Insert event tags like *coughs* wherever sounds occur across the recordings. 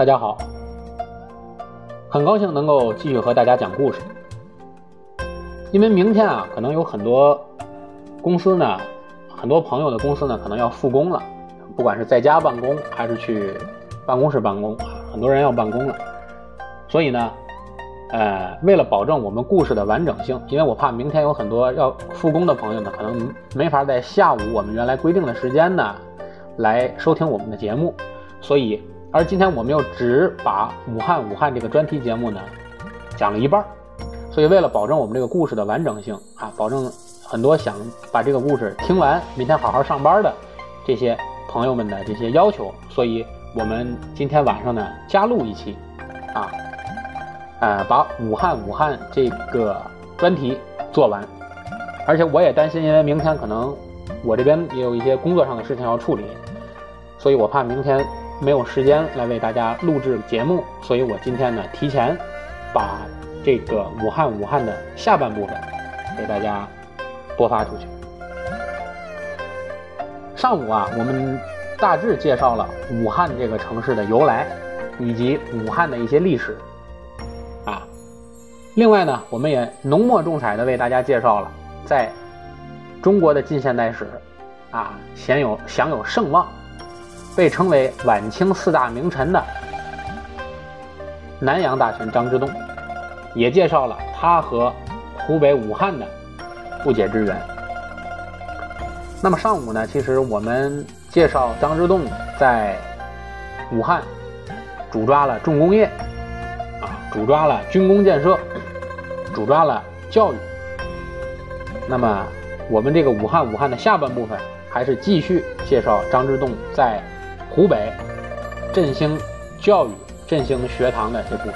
大家好，很高兴能够继续和大家讲故事。因为明天啊，可能有很多公司呢，很多朋友的公司呢，可能要复工了，不管是在家办公还是去办公室办公，很多人要办公了。所以呢，呃，为了保证我们故事的完整性，因为我怕明天有很多要复工的朋友呢，可能没法在下午我们原来规定的时间呢来收听我们的节目，所以，而今天我们又只把武汉武汉这个专题节目呢讲了一半。所以，为了保证我们这个故事的完整性啊，保证很多想把这个故事听完，明天好好上班的这些朋友们的这些要求，所以我们今天晚上呢加录一期，啊，呃，把武汉武汉这个专题做完。而且我也担心，因为明天可能我这边也有一些工作上的事情要处理，所以我怕明天没有时间来为大家录制节目，所以我今天呢提前把。这个武汉武汉的下半部分给大家播发出去。上午啊，我们大致介绍了武汉这个城市的由来，以及武汉的一些历史啊。另外呢，我们也浓墨重彩的为大家介绍了在中国的近现代史啊，享有享有盛望，被称为晚清四大名臣的南洋大臣张之洞。也介绍了他和湖北武汉的不解之缘。那么上午呢，其实我们介绍张之洞在武汉主抓了重工业，啊，主抓了军工建设，主抓了教育。那么我们这个武汉武汉的下半部分，还是继续介绍张之洞在湖北振兴教育、振兴学堂的这部分。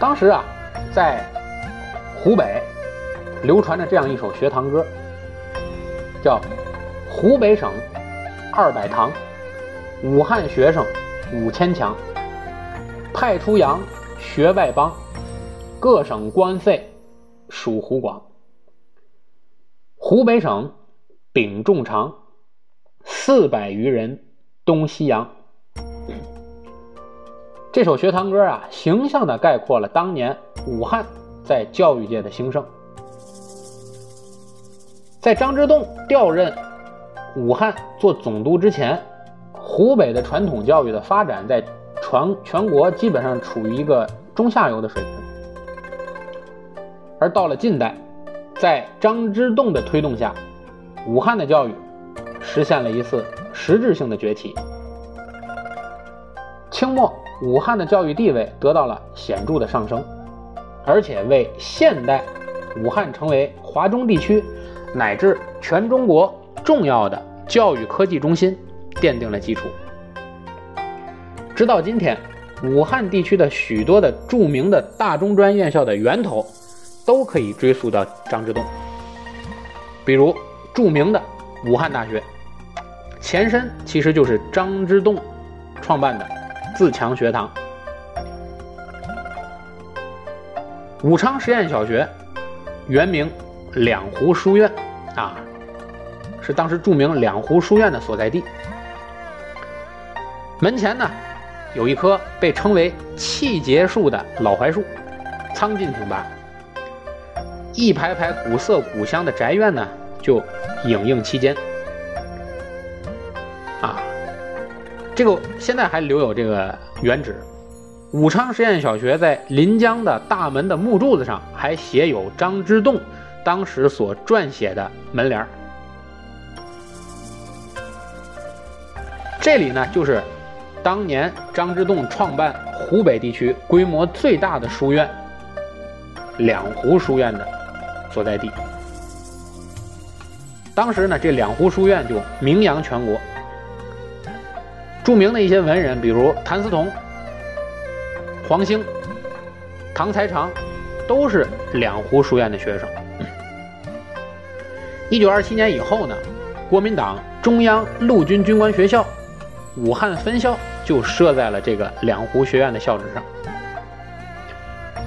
当时啊，在湖北流传着这样一首学堂歌，叫“湖北省二百堂，武汉学生五千强，派出洋学外邦，各省官费属湖广。湖北省丙仲长，四百余人东西洋。”这首学堂歌啊，形象地概括了当年武汉在教育界的兴盛。在张之洞调任武汉做总督之前，湖北的传统教育的发展在全全国基本上处于一个中下游的水平。而到了近代，在张之洞的推动下，武汉的教育实现了一次实质性的崛起。清末。武汉的教育地位得到了显著的上升，而且为现代武汉成为华中地区乃至全中国重要的教育科技中心奠定了基础。直到今天，武汉地区的许多的著名的大中专院校的源头都可以追溯到张之洞，比如著名的武汉大学，前身其实就是张之洞创办的。自强学堂，武昌实验小学原名两湖书院啊，是当时著名两湖书院的所在地。门前呢，有一棵被称为气节树的老槐树，苍劲挺拔。一排排古色古香的宅院呢，就影映其间。这个现在还留有这个原址，武昌实验小学在临江的大门的木柱子上还写有张之洞当时所撰写的门联这里呢，就是当年张之洞创办湖北地区规模最大的书院——两湖书院的所在地。当时呢，这两湖书院就名扬全国。著名的一些文人，比如谭嗣同、黄兴、唐才常，都是两湖书院的学生。一九二七年以后呢，国民党中央陆军军官学校武汉分校就设在了这个两湖学院的校址上。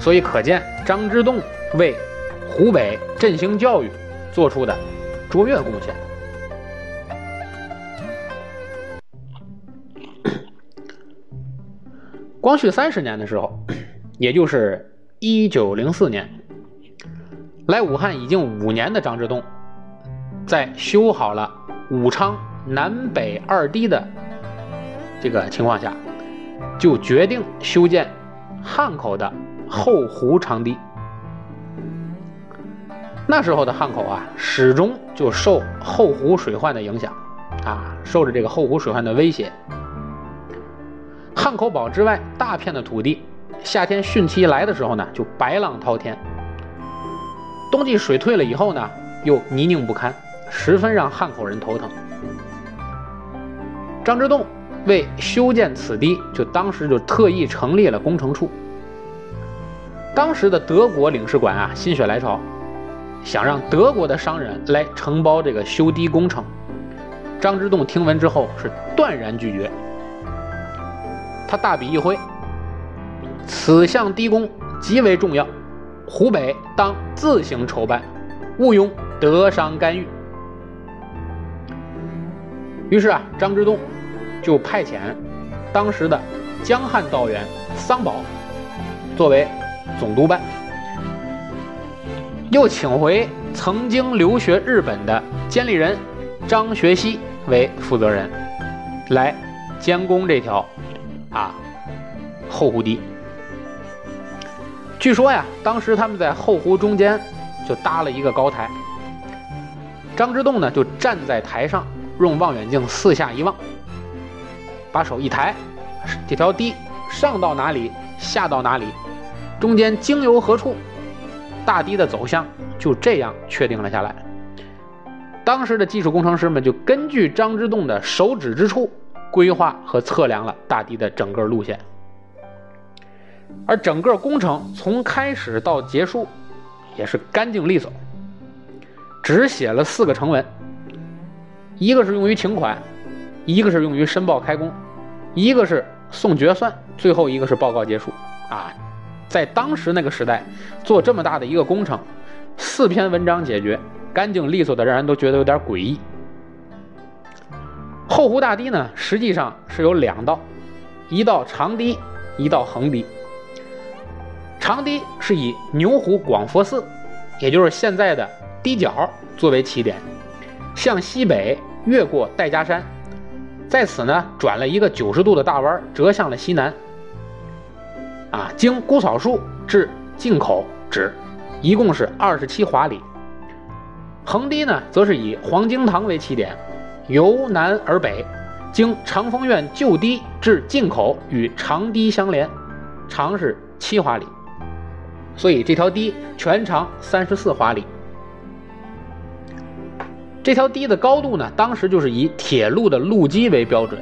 所以可见张之洞为湖北振兴教育做出的卓越贡献。光绪三十年的时候，也就是一九零四年，来武汉已经五年的张之洞，在修好了武昌南北二堤的这个情况下，就决定修建汉口的后湖长堤。那时候的汉口啊，始终就受后湖水患的影响，啊，受着这个后湖水患的威胁。汉口堡之外大片的土地，夏天汛期来的时候呢，就白浪滔天；冬季水退了以后呢，又泥泞不堪，十分让汉口人头疼。张之洞为修建此堤，就当时就特意成立了工程处。当时的德国领事馆啊，心血来潮。想让德国的商人来承包这个修堤工程，张之洞听闻之后是断然拒绝。他大笔一挥，此项堤工极为重要，湖北当自行筹办，毋庸德商干预。于是啊，张之洞就派遣当时的江汉道员桑宝作为总督办。又请回曾经留学日本的监理人张学熙为负责人，来监工这条啊后湖堤。据说呀，当时他们在后湖中间就搭了一个高台，张之洞呢就站在台上，用望远镜四下一望，把手一抬，这条堤上到哪里，下到哪里，中间经由何处。大堤的走向就这样确定了下来。当时的技术工程师们就根据张之洞的手指之处规划和测量了大堤的整个路线，而整个工程从开始到结束也是干净利索，只写了四个成文，一个是用于请款，一个是用于申报开工，一个是送决算，最后一个是报告结束啊。在当时那个时代，做这么大的一个工程，四篇文章解决，干净利索的，让人都觉得有点诡异。后湖大堤呢，实际上是有两道，一道长堤，一道横堤。长堤是以牛湖广佛寺，也就是现在的堤角作为起点，向西北越过戴家山，在此呢转了一个九十度的大弯，折向了西南。啊，经姑草树至进口止，一共是二十七华里。横堤呢，则是以黄经堂为起点，由南而北，经长风院旧堤至进口与长堤相连，长是七华里。所以这条堤全长三十四华里。这条堤的高度呢，当时就是以铁路的路基为标准，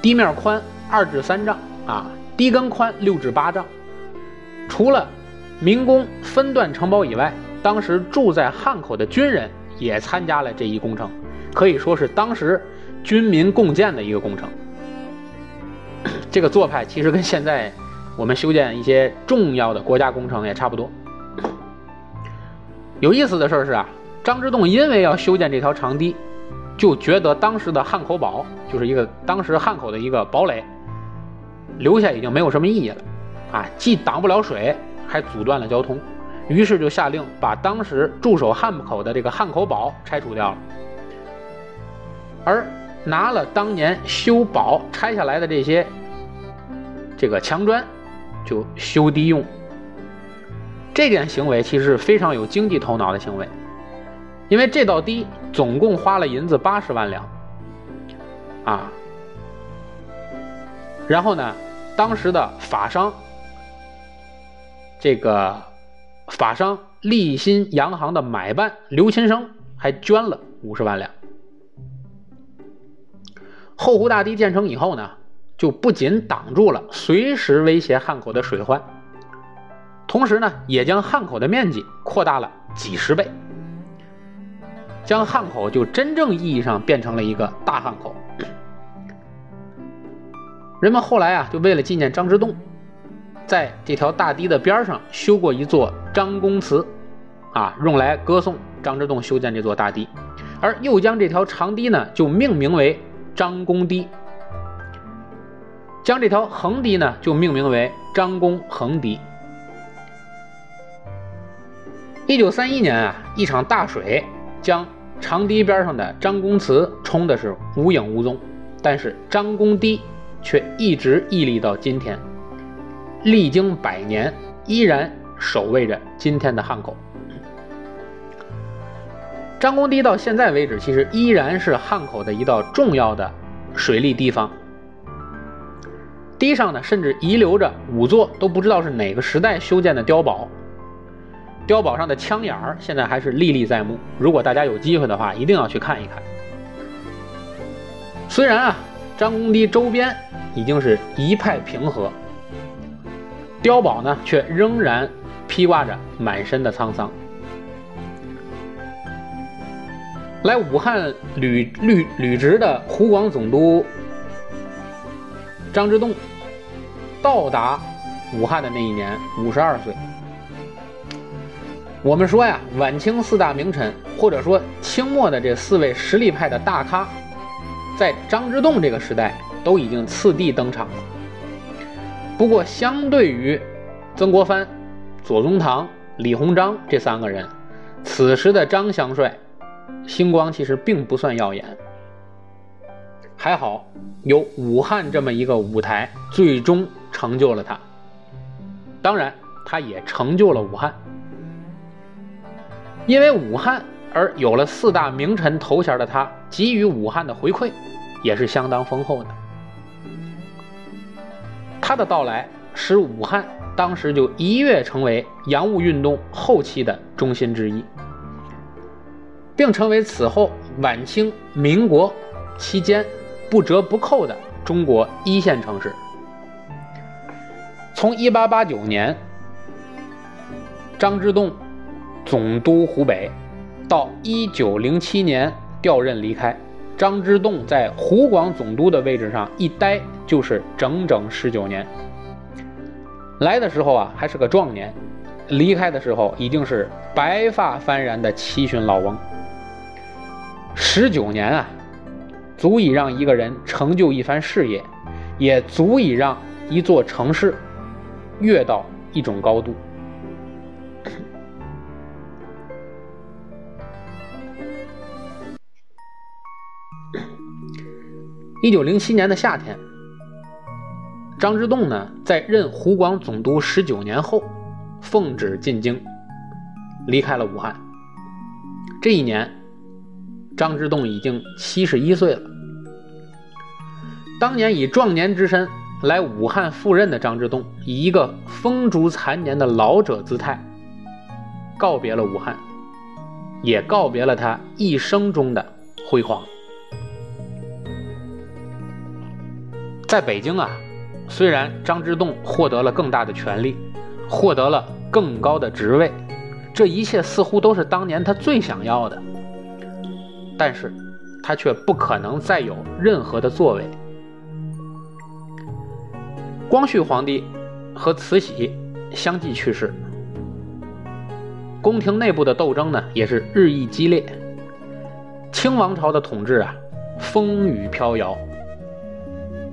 堤面宽二至三丈啊。堤根宽六至八丈，除了民工分段承包以外，当时住在汉口的军人也参加了这一工程，可以说是当时军民共建的一个工程。这个做派其实跟现在我们修建一些重要的国家工程也差不多。有意思的事是啊，张之洞因为要修建这条长堤，就觉得当时的汉口堡就是一个当时汉口的一个堡垒。留下已经没有什么意义了，啊，既挡不了水，还阻断了交通，于是就下令把当时驻守汉口的这个汉口堡拆除掉了，而拿了当年修堡拆下来的这些这个墙砖，就修堤用。这点行为其实是非常有经济头脑的行为，因为这道堤总共花了银子八十万两，啊。然后呢，当时的法商，这个法商立新洋行的买办刘琴生还捐了五十万两。后湖大堤建成以后呢，就不仅挡住了随时威胁汉口的水患，同时呢，也将汉口的面积扩大了几十倍，将汉口就真正意义上变成了一个大汉口。人们后来啊，就为了纪念张之洞，在这条大堤的边上修过一座张公祠，啊，用来歌颂张之洞修建这座大堤，而又将这条长堤呢，就命名为张公堤。将这条横堤呢就命名为张公横堤。一九三一年啊，一场大水将长堤边上的张公祠冲的是无影无踪，但是张公堤却一直屹立到今天，历经百年依然守卫着今天的汉口。张公堤到现在为止，其实依然是汉口的一道重要的水利堤防。堤上呢，甚至遗留着五座都不知道是哪个时代修建的碉堡。碉堡上的枪眼儿现在还是历历在目。如果大家有机会的话，一定要去看一看。虽然啊，张公堤周边已经是一派平和，碉堡呢却仍然披挂着满身的沧桑。来武汉履履履职的湖广总督张之洞，到达武汉的那一年五十二岁。我们说呀，晚清四大名臣，或者说清末的这四位实力派的大咖，在张之洞这个时代都已经次第登场了。不过，相对于曾国藩、左宗棠、李鸿章这三个人，此时的张香帅。星光其实并不算耀眼，还好有武汉这么一个舞台，最终成就了他。当然，他也成就了武汉，因为武汉而有了四大名臣头衔的他，给予武汉的回馈也是相当丰厚的。他的到来使武汉当时就一跃成为洋务运动后期的中心之一。并成为此后晚清、民国期间不折不扣的中国一线城市。从1889年张之洞总督湖北，到1907年调任离开，张之洞在湖广总督的位置上一待就是整整十九年。来的时候啊还是个壮年，离开的时候已经是白发幡然的七旬老翁。十九年啊，足以让一个人成就一番事业，也足以让一座城市跃到一种高度。一九零七年的夏天，张之洞呢，在任湖广总督十九年后，奉旨进京，离开了武汉。这一年。张之洞已经七十一岁了。当年以壮年之身来武汉赴任的张之洞，以一个风烛残年的老者姿态，告别了武汉，也告别了他一生中的辉煌。在北京啊，虽然张之洞获得了更大的权力，获得了更高的职位，这一切似乎都是当年他最想要的。但是，他却不可能再有任何的作为。光绪皇帝和慈禧相继去世，宫廷内部的斗争呢也是日益激烈。清王朝的统治啊，风雨飘摇，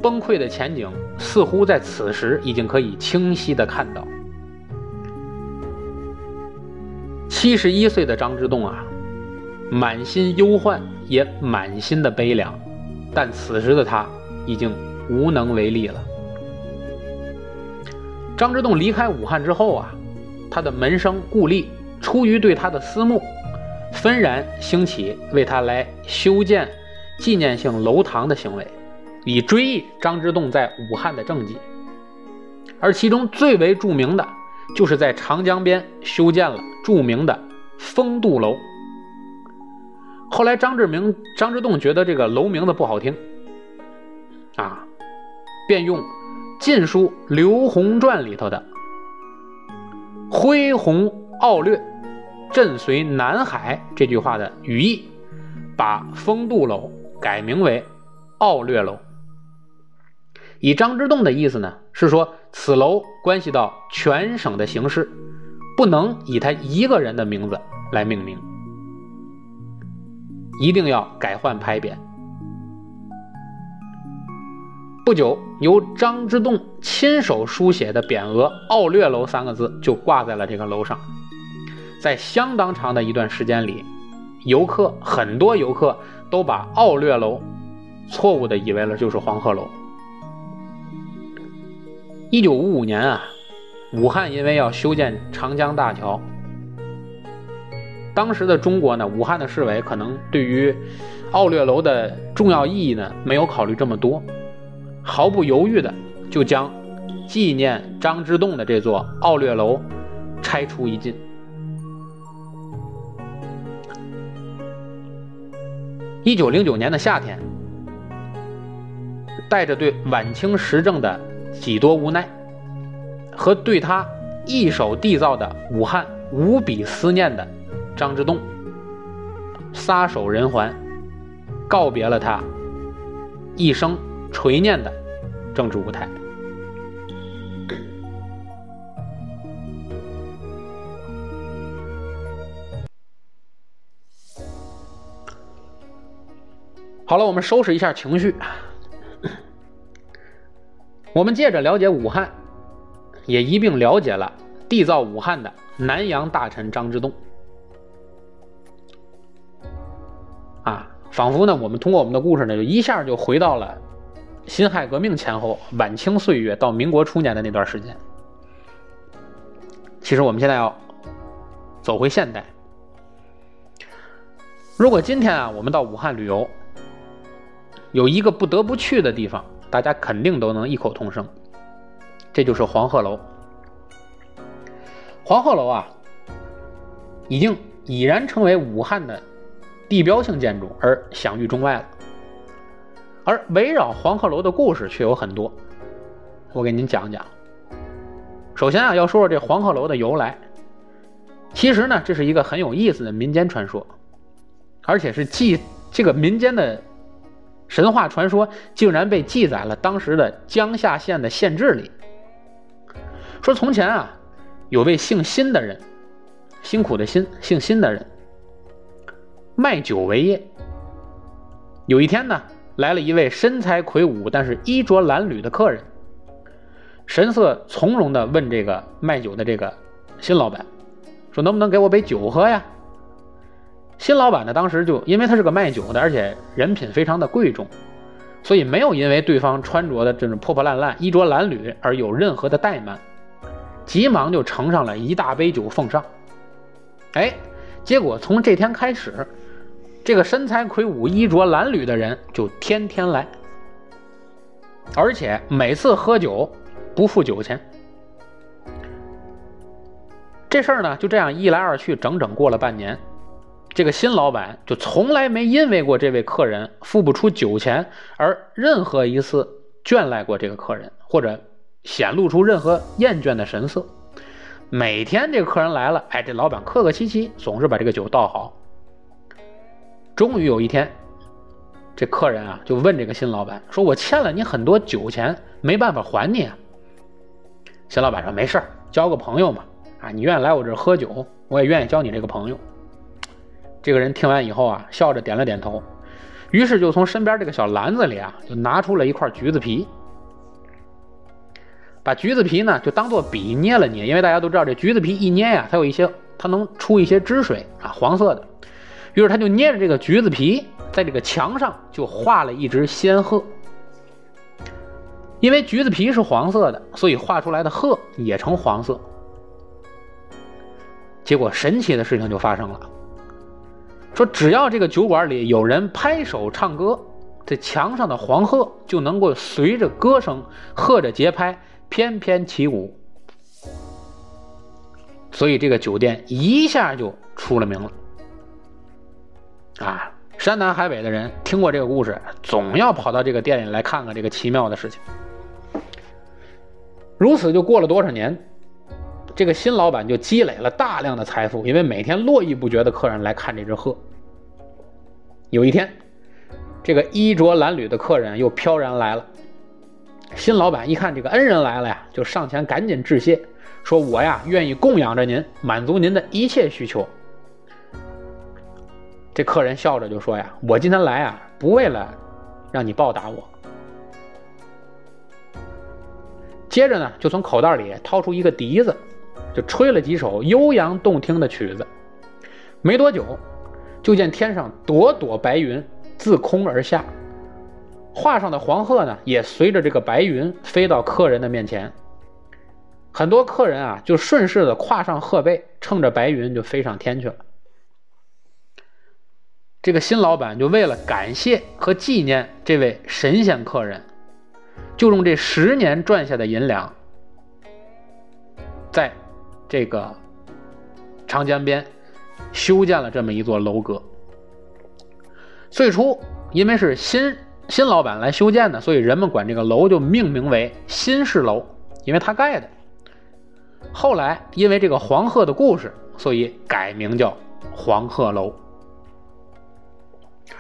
崩溃的前景似乎在此时已经可以清晰的看到。七十一岁的张之洞啊。满心忧患，也满心的悲凉，但此时的他已经无能为力了。张之洞离开武汉之后啊，他的门生顾立出于对他的思慕，纷然兴起为他来修建纪念性楼堂的行为，以追忆张之洞在武汉的政绩。而其中最为著名的，就是在长江边修建了著名的丰度楼。后来，张志明、张之洞觉得这个楼名字不好听，啊，便用《晋书·刘宏传》里头的“恢宏傲略，震随南海”这句话的语义，把丰度楼改名为傲略楼。以张之洞的意思呢，是说此楼关系到全省的形势，不能以他一个人的名字来命名。一定要改换牌匾。不久，由张之洞亲手书写的匾额“奥略楼”三个字就挂在了这个楼上。在相当长的一段时间里，游客很多游客都把奥略楼错误的以为了就是黄鹤楼。一九五五年啊，武汉因为要修建长江大桥，当时的中国呢，武汉的市委可能对于奥略楼的重要意义呢，没有考虑这么多，毫不犹豫的就将纪念张之洞的这座奥略楼拆除一尽。一九零九年的夏天，带着对晚清时政的几多无奈，和对他一手缔造的武汉无比思念的张之洞，撒手人寰。告别了他一生垂念的政治舞台。好了，我们收拾一下情绪，我们借着了解武汉，也一并了解了缔造武汉的南洋大臣张之洞。仿佛呢，我们通过我们的故事呢，就一下就回到了辛亥革命前后、晚清岁月到民国初年的那段时间。其实我们现在要走回现代。如果今天啊，我们到武汉旅游，有一个不得不去的地方，大家肯定都能异口同声，这就是黄鹤楼。黄鹤楼啊，已经已然成为武汉的。地标性建筑而享誉中外了，而围绕黄鹤楼的故事却有很多，我给您讲讲。首先啊，要说说这黄鹤楼的由来。其实呢，这是一个很有意思的民间传说，而且是记这个民间的神话传说，竟然被记载了当时的江夏县的县志里。说从前啊，有位姓辛的人，辛苦的辛，姓辛的人。卖酒为业。有一天呢，来了一位身材魁梧但是衣着褴褛的客人，神色从容地问这个卖酒的这个新老板，说能不能给我杯酒喝呀？新老板呢，当时就因为他是个卖酒的，而且人品非常的贵重，所以没有因为对方穿着的这种破破烂烂、衣着褴褛而有任何的怠慢，急忙就盛上了一大杯酒奉上。哎，结果从这天开始。这个身材魁梧、衣着褴褛的人就天天来，而且每次喝酒不付酒钱。这事儿呢，就这样一来二去，整整过了半年。这个新老板就从来没因为过这位客人付不出酒钱而任何一次倦赖过这个客人，或者显露出任何厌倦的神色。每天这个客人来了，哎，这老板客客气气，总是把这个酒倒好。终于有一天，这客人啊就问这个新老板说：“我欠了你很多酒钱，没办法还你啊。”新老板说：“没事交个朋友嘛，啊，你愿意来我这儿喝酒，我也愿意交你这个朋友。”这个人听完以后啊，笑着点了点头，于是就从身边这个小篮子里啊，就拿出了一块橘子皮，把橘子皮呢就当做笔捏了捏，因为大家都知道这橘子皮一捏呀，它有一些，它能出一些汁水啊，黄色的。于是他就捏着这个橘子皮，在这个墙上就画了一只仙鹤。因为橘子皮是黄色的，所以画出来的鹤也呈黄色。结果神奇的事情就发生了，说只要这个酒馆里有人拍手唱歌，这墙上的黄鹤就能够随着歌声和着节拍翩翩起舞。所以这个酒店一下就出了名了。啊，山南海北的人听过这个故事，总要跑到这个店里来看看这个奇妙的事情。如此就过了多少年，这个新老板就积累了大量的财富，因为每天络绎不绝的客人来看这只鹤。有一天，这个衣着褴褛的客人又飘然来了，新老板一看这个恩人来了呀，就上前赶紧致谢，说：“我呀，愿意供养着您，满足您的一切需求。”这客人笑着就说：“呀，我今天来啊，不为了让你报答我，接着呢，就从口袋里掏出一个笛子，就吹了几首悠扬动听的曲子。没多久，就见天上朵朵白云自空而下，画上的黄鹤呢，也随着这个白云飞到客人的面前。很多客人啊，就顺势的跨上鹤背，乘着白云就飞上天去了。这个新老板就为了感谢和纪念这位神仙客人，就用这十年赚下的银两，在这个长江边修建了这么一座楼阁。最初因为是新新老板来修建的，所以人们管这个楼就命名为新式楼，因为他盖的。后来因为这个黄鹤的故事，所以改名叫黄鹤楼。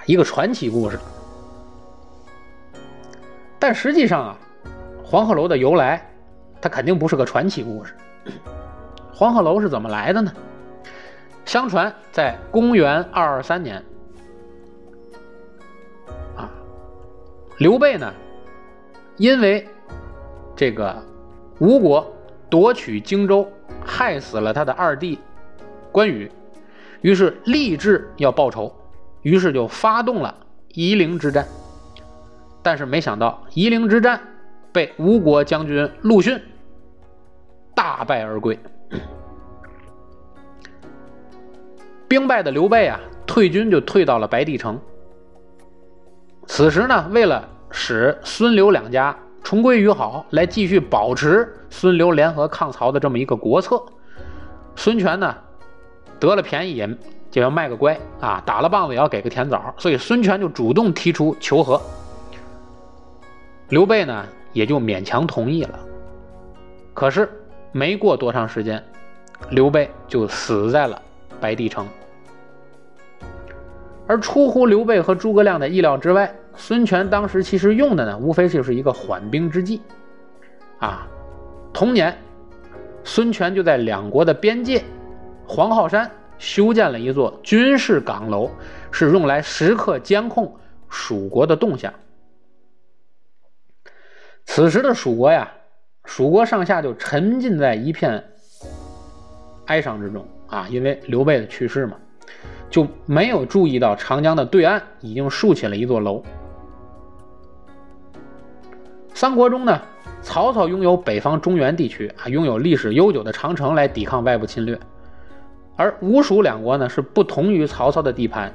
一个传奇故事，但实际上啊，黄鹤楼的由来，它肯定不是个传奇故事。黄鹤楼是怎么来的呢？相传在公元二二三年，啊，刘备呢，因为这个吴国夺取荆州，害死了他的二弟关羽，于是立志要报仇。于是就发动了夷陵之战，但是没想到夷陵之战被吴国将军陆逊大败而归。*clears throat* 兵败的刘备啊，退军就退到了白帝城。此时呢，为了使孙刘两家重归于好，来继续保持孙刘联合抗曹的这么一个国策，孙权呢得了便宜也。就要卖个乖啊，打了棒子也要给个甜枣，所以孙权就主动提出求和。刘备呢也就勉强同意了。可是没过多长时间，刘备就死在了白帝城。而出乎刘备和诸葛亮的意料之外，孙权当时其实用的呢，无非就是一个缓兵之计。啊，同年，孙权就在两国的边界黄浩山。修建了一座军事岗楼，是用来时刻监控蜀国的动向。此时的蜀国呀，蜀国上下就沉浸在一片哀伤之中啊，因为刘备的去世嘛，就没有注意到长江的对岸已经竖起了一座楼。三国中呢，曹操拥有北方中原地区啊，拥有历史悠久的长城来抵抗外部侵略。而吴蜀两国呢，是不同于曹操的地盘，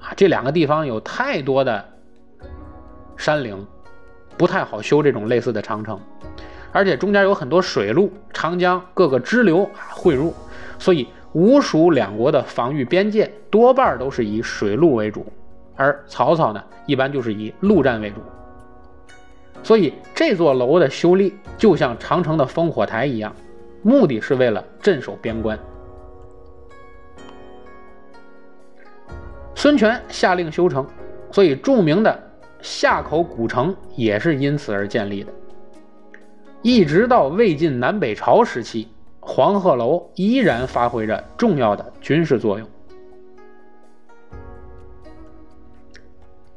啊，这两个地方有太多的山岭，不太好修这种类似的长城，而且中间有很多水路，长江各个支流汇入，所以吴蜀两国的防御边界多半都是以水路为主，而曹操呢，一般就是以陆战为主，所以这座楼的修立就像长城的烽火台一样，目的是为了镇守边关。孙权下令修城，所以著名的夏口古城也是因此而建立的。一直到魏晋南北朝时期，黄鹤楼依然发挥着重要的军事作用。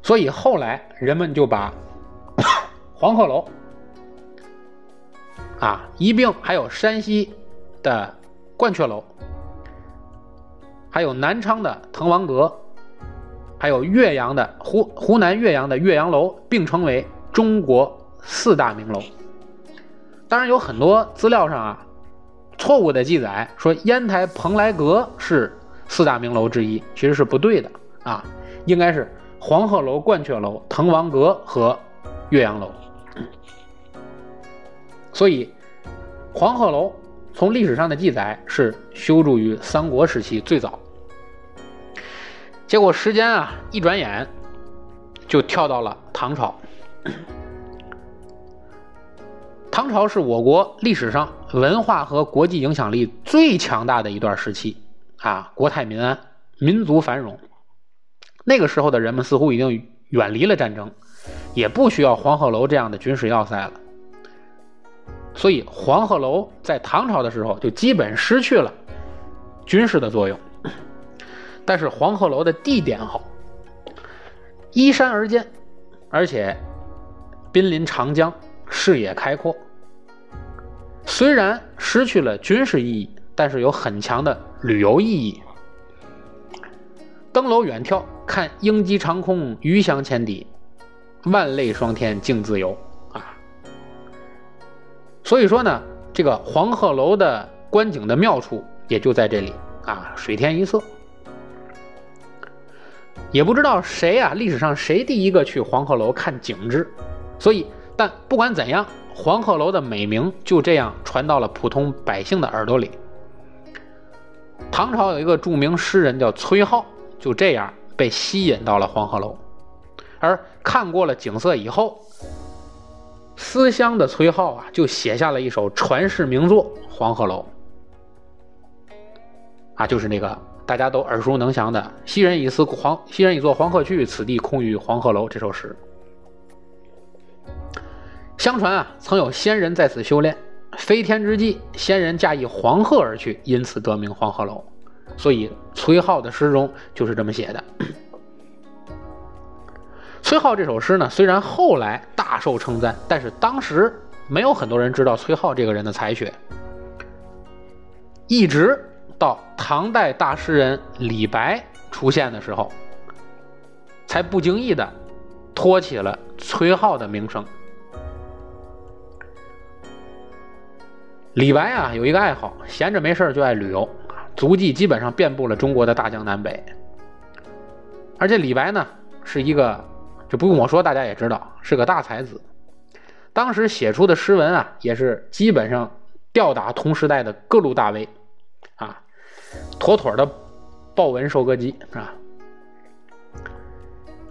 所以后来人们就把 *coughs* 黄鹤楼啊一并还有山西的鹳雀楼，还有南昌的滕王阁。还有岳阳的湖湖南岳阳的岳阳楼并称为中国四大名楼。当然有很多资料上啊错误的记载说烟台蓬莱阁是四大名楼之一，其实是不对的啊，应该是黄鹤楼、鹳雀楼、滕王阁和岳阳楼。所以黄鹤楼从历史上的记载是修筑于三国时期最早。结果时间啊，一转眼就跳到了唐朝。*clears throat* 唐朝是我国历史上文化和国际影响力最强大的一段时期啊，国泰民安，民族繁荣。那个时候的人们似乎已经远离了战争，也不需要黄鹤楼这样的军事要塞了。所以黄鹤楼在唐朝的时候就基本失去了军事的作用。但是黄鹤楼的地点好，依山而建，而且濒临长江，视野开阔。虽然失去了军事意义，但是有很强的旅游意义。登楼远眺，看鹰击长空，鱼翔浅底，万类霜天竞自由啊！所以说呢，这个黄鹤楼的观景的妙处也就在这里啊，水天一色。也不知道谁啊，历史上谁第一个去黄鹤楼看景致，所以，但不管怎样，黄鹤楼的美名就这样传到了普通百姓的耳朵里。唐朝有一个著名诗人叫崔颢，就这样被吸引到了黄鹤楼，而看过了景色以后，思乡的崔颢啊，就写下了一首传世名作《黄鹤楼》，啊，就是那个。大家都耳熟能详的“昔人已思黄，昔人已作黄鹤去，此地空余黄鹤楼”这首诗。相传啊，曾有仙人在此修炼，飞天之际，仙人驾一黄鹤而去，因此得名黄鹤楼。所以崔颢的诗中就是这么写的。*coughs* 崔颢这首诗呢，虽然后来大受称赞，但是当时没有很多人知道崔颢这个人的才学，一直。到唐代大诗人李白出现的时候，才不经意的托起了崔颢的名声。李白啊，有一个爱好，闲着没事就爱旅游，足迹基本上遍布了中国的大江南北。而且李白呢，是一个，这不用我说，大家也知道，是个大才子。当时写出的诗文啊，也是基本上吊打同时代的各路大 V，啊。妥妥的豹纹收割机是吧？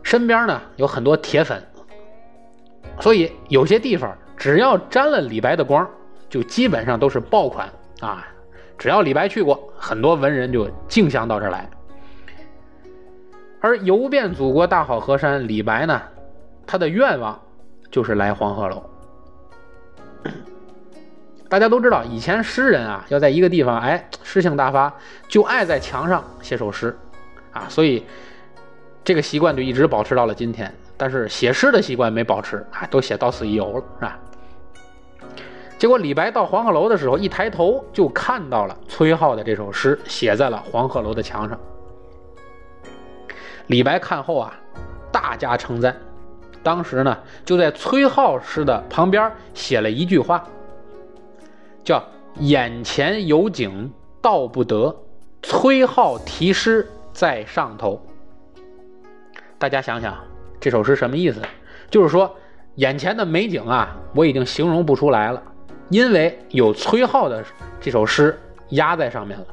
身边呢有很多铁粉，所以有些地方只要沾了李白的光，就基本上都是爆款啊！只要李白去过，很多文人就竞相到这儿来。而游遍祖国大好河山，李白呢，他的愿望就是来黄鹤楼。大家都知道，以前诗人啊，要在一个地方，哎，诗性大发，就爱在墙上写首诗，啊，所以这个习惯就一直保持到了今天。但是写诗的习惯没保持，啊，都写到此一游了，是吧？结果李白到黄鹤楼的时候，一抬头就看到了崔颢的这首诗写在了黄鹤楼的墙上。李白看后啊，大加称赞，当时呢，就在崔颢诗的旁边写了一句话。叫眼前有景道不得，崔颢题诗在上头。大家想想这首诗什么意思？就是说眼前的美景啊，我已经形容不出来了，因为有崔颢的这首诗压在上面了。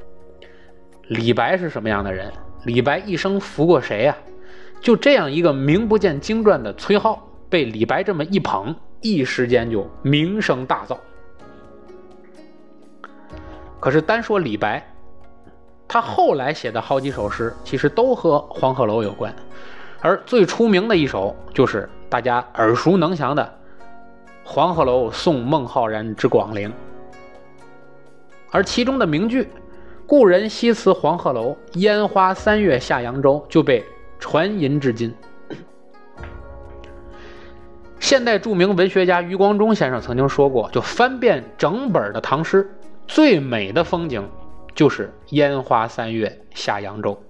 李白是什么样的人？李白一生服过谁呀？就这样一个名不见经传的崔颢，被李白这么一捧，一时间就名声大噪。可是单说李白，他后来写的好几首诗，其实都和黄鹤楼有关，而最出名的一首就是大家耳熟能详的《黄鹤楼送孟浩然之广陵》，而其中的名句“故人西辞黄鹤楼，烟花三月下扬州”就被传吟至今。现代著名文学家余光中先生曾经说过：“就翻遍整本的唐诗。”最美的风景，就是烟花三月下扬州。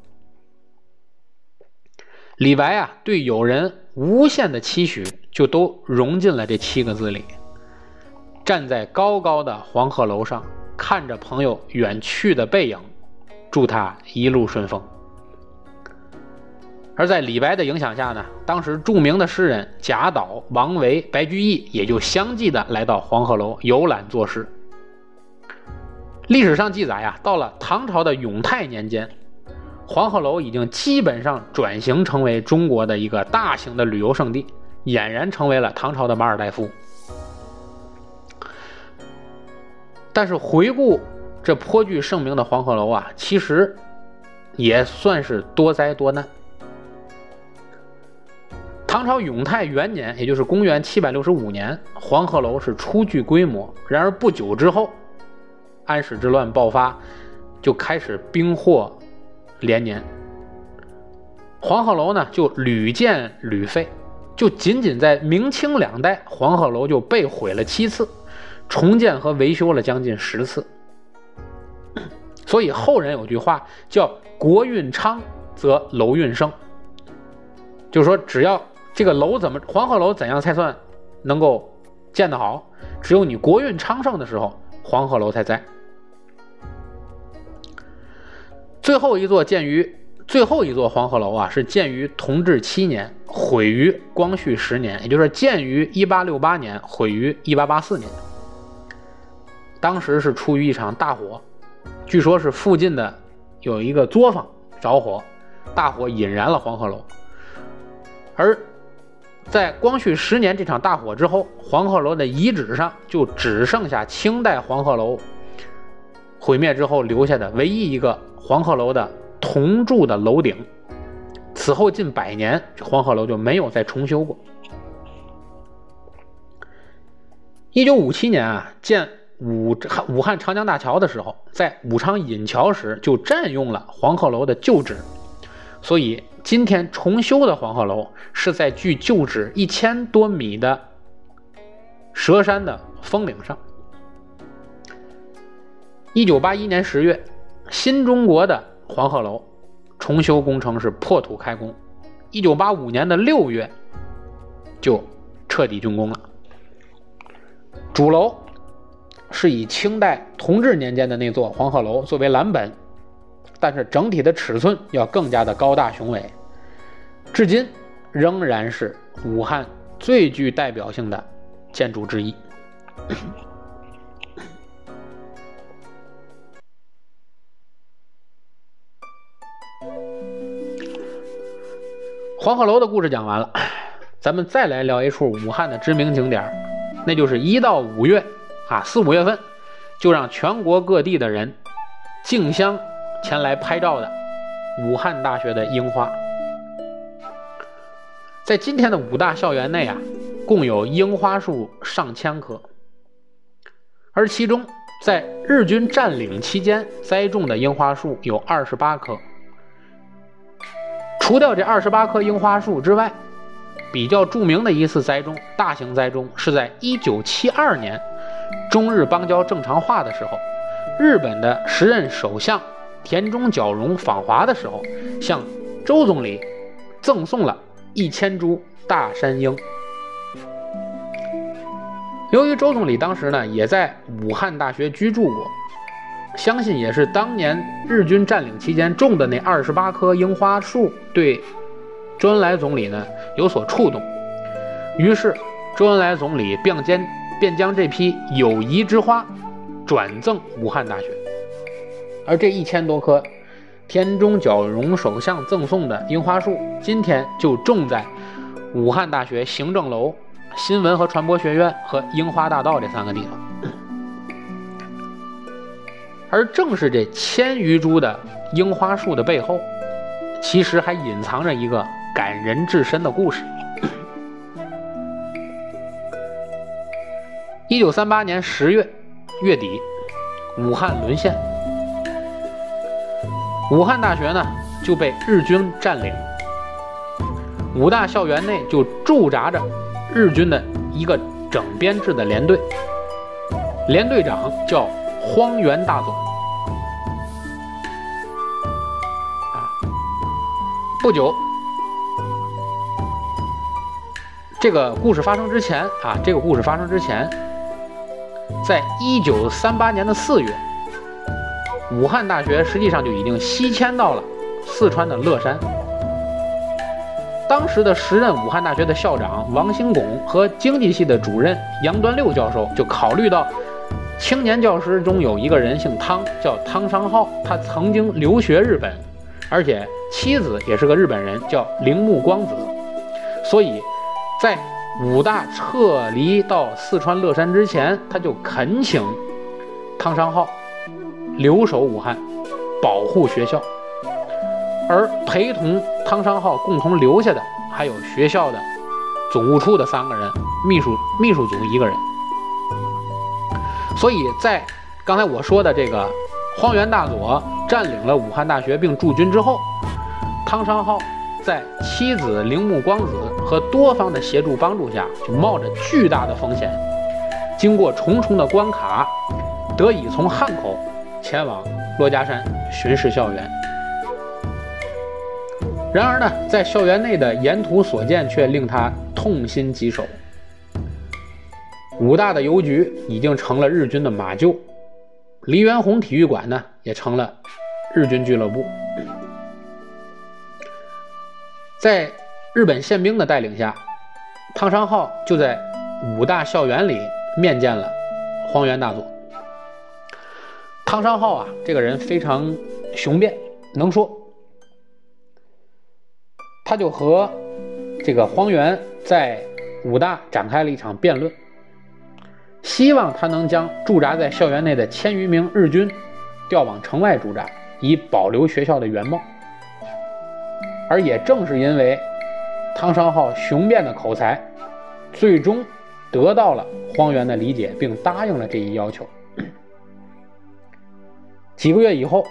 李白啊，对友人无限的期许，就都融进了这七个字里。站在高高的黄鹤楼上，看着朋友远去的背影，祝他一路顺风。而在李白的影响下呢，当时著名的诗人贾岛、王维、白居易也就相继的来到黄鹤楼游览作诗。历史上记载呀，到了唐朝的永泰年间，黄鹤楼已经基本上转型成为中国的一个大型的旅游胜地，俨然成为了唐朝的马尔代夫。但是回顾这颇具盛名的黄鹤楼啊，其实也算是多灾多难。唐朝永泰元年，也就是公元七百六十五年，黄鹤楼是初具规模，然而不久之后。安史之乱爆发，就开始兵祸连年。黄鹤楼呢，就屡建屡废，就仅仅在明清两代，黄鹤楼就被毁了七次。重建和维修了将近十次。所以后人有句话叫“国运昌则楼运盛”，就是说只要这个楼怎么黄鹤楼怎样才算能够建得好？只有你国运昌盛的时候，黄鹤楼才在。最后一座建于最后一座黄鹤楼啊，是建于同治七年，毁于光绪十年，也就是建于一八六八年，毁于一八八四年。当时是出于一场大火，据说是附近的有一个作坊着火，大火引燃了黄鹤楼。而在光绪十年这场大火之后，黄鹤楼的遗址上就只剩下清代黄鹤楼毁灭之后留下的唯一一个。黄鹤楼的铜铸的楼顶，此后近百年，黄鹤楼就没有再重修过。一九五七年啊，建武武汉长江大桥的时候，在武昌引桥时就占用了黄鹤楼的旧址，所以今天重修的黄鹤楼是在距旧址一千多米的蛇山的峰岭上。一九八一年十月。新中国的黄鹤楼重修工程是破土开工，一九八五年的六月就彻底竣工了。主楼是以清代同治年间的那座黄鹤楼作为蓝本，但是整体的尺寸要更加的高大雄伟，至今仍然是武汉最具代表性的建筑之一。*coughs* 黄鹤楼的故事讲完了，咱们再来聊一处武汉的知名景点那就是一到五月啊，四五月份就让全国各地的人竞相前来拍照的武汉大学的樱花。在今天的武大校园内啊，共有樱花树上千棵，而其中在日军占领期间栽种的樱花树有二十八棵。除掉这二十八棵樱花树之外，比较著名的一次栽种，大型栽种是在一九七二年中日邦交正常化的时候，日本的时任首相田中角荣访华的时候，向周总理赠送了一千株大山樱。由于周总理当时呢也在武汉大学居住过。相信也是当年日军占领期间种的那二十八棵樱花树，对周恩来总理呢有所触动。于是周恩来总理便将便将这批友谊之花转赠武汉大学。而这一千多棵田中角荣首相赠送的樱花树，今天就种在武汉大学行政楼、新闻和传播学院和樱花大道这三个地方。而正是这千余株的樱花树的背后，其实还隐藏着一个感人至深的故事。一九三八年十月月底，武汉沦陷，武汉大学呢就被日军占领，武大校园内就驻扎着日军的一个整编制的连队，连队长叫。荒原大佐啊，不久，这个故事发生之前啊，这个故事发生之前，在一九三八年的四月，武汉大学实际上就已经西迁到了四川的乐山。当时的时任武汉大学的校长王兴拱和经济系的主任杨端六教授就考虑到。青年教师中有一个人姓汤，叫汤昌浩，他曾经留学日本，而且妻子也是个日本人，叫铃木光子。所以，在武大撤离到四川乐山之前，他就恳请汤昌浩留守武汉，保护学校。而陪同汤昌浩共同留下的，还有学校的总务处的三个人，秘书秘书组一个人。所以在刚才我说的这个荒原大佐占领了武汉大学并驻军之后，汤昌浩在妻子铃木光子和多方的协助帮助下，就冒着巨大的风险，经过重重的关卡，得以从汉口前往珞珈山巡视校园。然而呢，在校园内的沿途所见却令他痛心疾首。武大的邮局已经成了日军的马厩，黎元洪体育馆呢也成了日军俱乐部。在日本宪兵的带领下，汤昌浩就在武大校园里面见了荒原大佐。汤昌浩啊，这个人非常雄辩，能说，他就和这个荒原在武大展开了一场辩论，希望他能将驻扎在校园内的千余名日军调往城外驻扎，以保留学校的原貌。而也正是因为汤昌浩雄辩的口才，最终得到了荒原的理解，并答应了这一要求。几个月以后，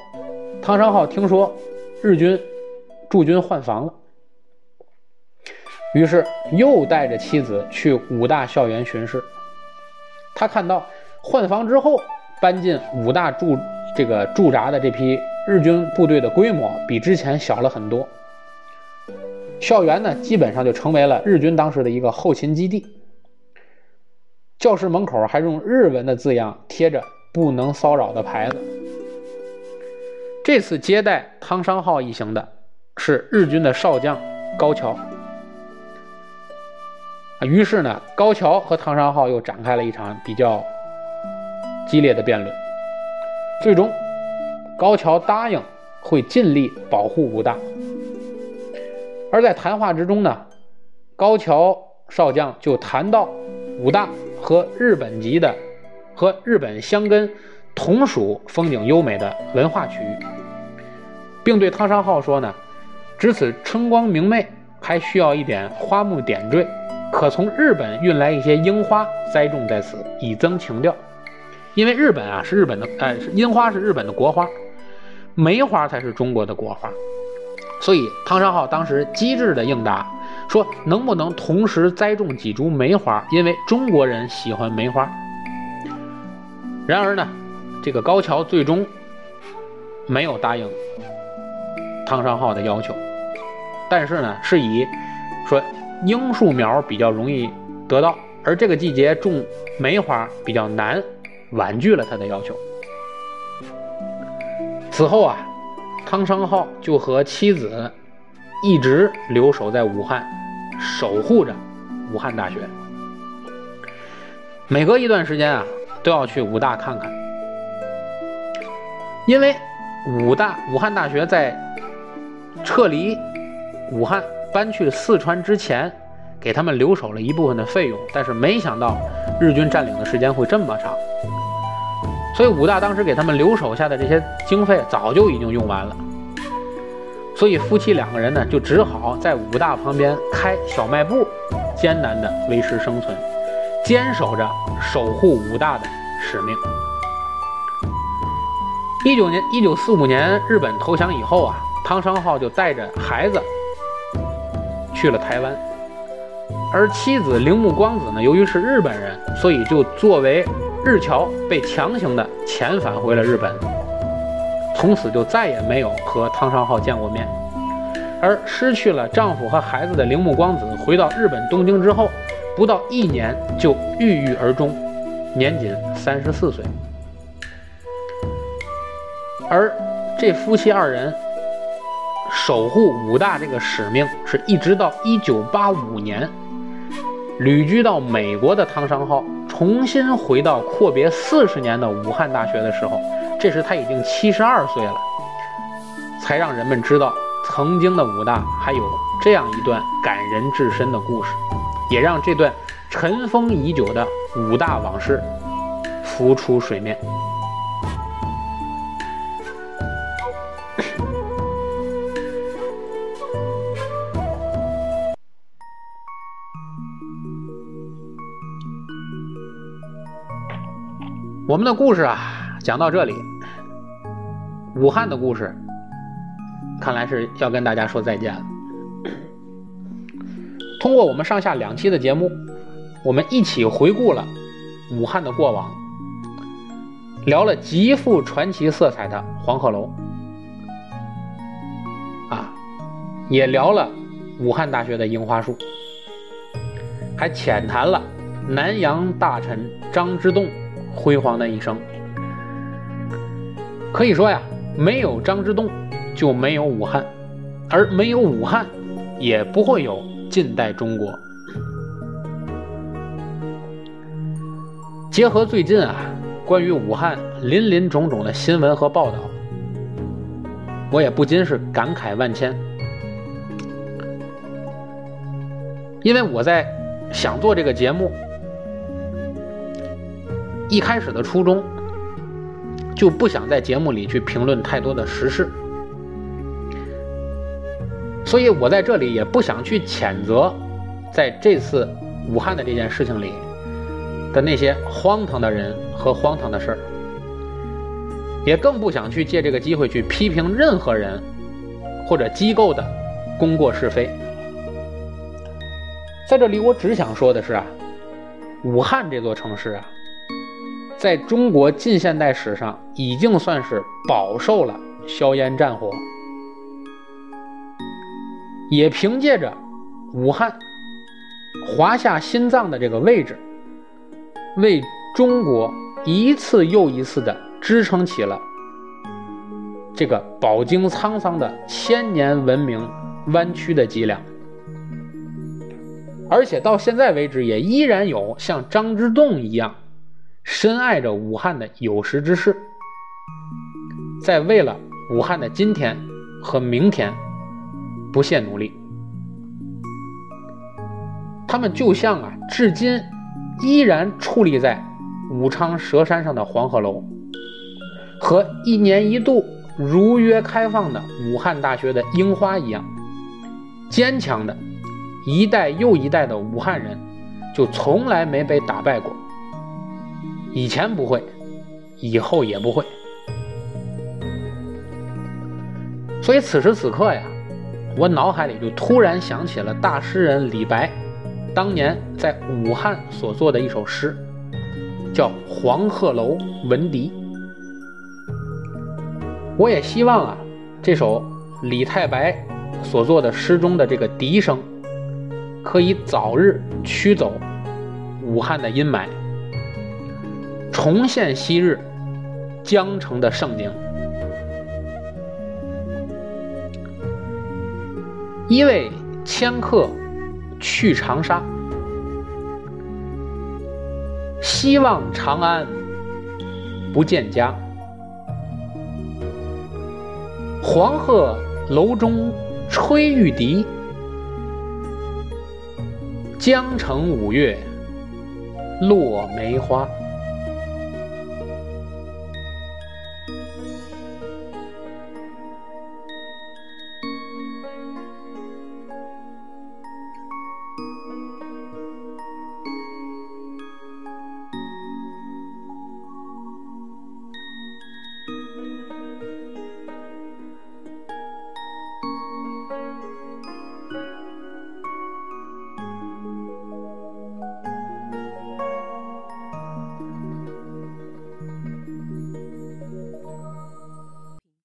汤昌浩听说日军驻军换防了，于是又带着妻子去武大校园巡视。他看到换防之后搬进武大驻这个驻扎的这批日军部队的规模比之前小了很多。校园呢，基本上就成为了日军当时的一个后勤基地。教室门口还用日文的字样贴着“不能骚扰”的牌子。这次接待汤商浩一行的是日军的少将高桥。于是呢，高桥和汤商浩又展开了一场比较激烈的辩论。最终，高桥答应会尽力保护武大。而在谈话之中呢，高桥少将就谈到武大和日本籍的、和日本相跟、同属风景优美的文化区域，并对汤山浩说呢：“值此春光明媚，还需要一点花木点缀，可从日本运来一些樱花栽种在此，以增情调。因为日本啊是日本的，哎，樱花是日本的国花，梅花才是中国的国花。”所以汤山浩当时机智的应答说：“能不能同时栽种几株梅花？因为中国人喜欢梅花。”然而呢，这个高桥最终没有答应汤商浩的要求，但是呢，是以说樱树苗比较容易得到，而这个季节种梅花比较难，婉拒了他的要求。此后啊。汤商浩就和妻子一直留守在武汉，守护着武汉大学。每隔一段时间啊，都要去武大看看，因为武大武汉大学在撤离武汉搬去四川之前，给他们留守了一部分的费用，但是没想到日军占领的时间会这么长。所以武大当时给他们留守下的这些经费早就已经用完了，所以夫妻两个人呢就只好在武大旁边开小卖部，艰难的维持生存，坚守着守护武大的使命。一九年一九四五年日本投降以后啊，汤昌浩就带着孩子去了台湾，而妻子铃木光子呢，由于是日本人，所以就作为。日侨被强行的遣返回了日本，从此就再也没有和汤昌浩见过面。而失去了丈夫和孩子的铃木光子回到日本东京之后，不到一年就郁郁而终，年仅三十四岁。而这夫妻二人守护武大这个使命，是一直到一九八五年。旅居到美国的汤商浩重新回到阔别四十年的武汉大学的时候，这时他已经七十二岁了，才让人们知道曾经的武大还有这样一段感人至深的故事，也让这段尘封已久的武大往事浮出水面。我们的故事啊，讲到这里，武汉的故事，看来是要跟大家说再见了。通过我们上下两期的节目，我们一起回顾了武汉的过往，聊了极富传奇色彩的黄鹤楼，啊，也聊了武汉大学的樱花树，还浅谈了南洋大臣张之洞辉煌的一生。可以说呀，没有张之洞，就没有武汉，而没有武汉，也不会有近代中国。结合最近啊，关于武汉林林种种的新闻和报道，我也不禁是感慨万千。因为我在想做这个节目，一开始的初衷就不想在节目里去评论太多的时事，所以我在这里也不想去谴责在这次武汉的这件事情里。的那些荒唐的人和荒唐的事儿，也更不想去借这个机会去批评任何人或者机构的功过是非。在这里，我只想说的是啊，武汉这座城市啊，在中国近现代史上已经算是饱受了硝烟战火，也凭借着武汉华夏心脏的这个位置。为中国一次又一次的支撑起了这个饱经沧桑的千年文明弯曲的脊梁，而且到现在为止，也依然有像张之洞一样深爱着武汉的有识之士，在为了武汉的今天和明天不懈努力。他们就像啊，至今。依然矗立在武昌蛇山上的黄鹤楼，和一年一度如约开放的武汉大学的樱花一样，坚强的，一代又一代的武汉人，就从来没被打败过。以前不会，以后也不会。所以此时此刻呀，我脑海里就突然想起了大诗人李白。当年在武汉所作的一首诗，叫《黄鹤楼闻笛》。我也希望啊，这首李太白所作的诗中的这个笛声，可以早日驱走武汉的阴霾，重现昔日江城的盛景。一位迁客。去长沙，希望长安不见家。黄鹤楼中吹玉笛，江城五月落梅花。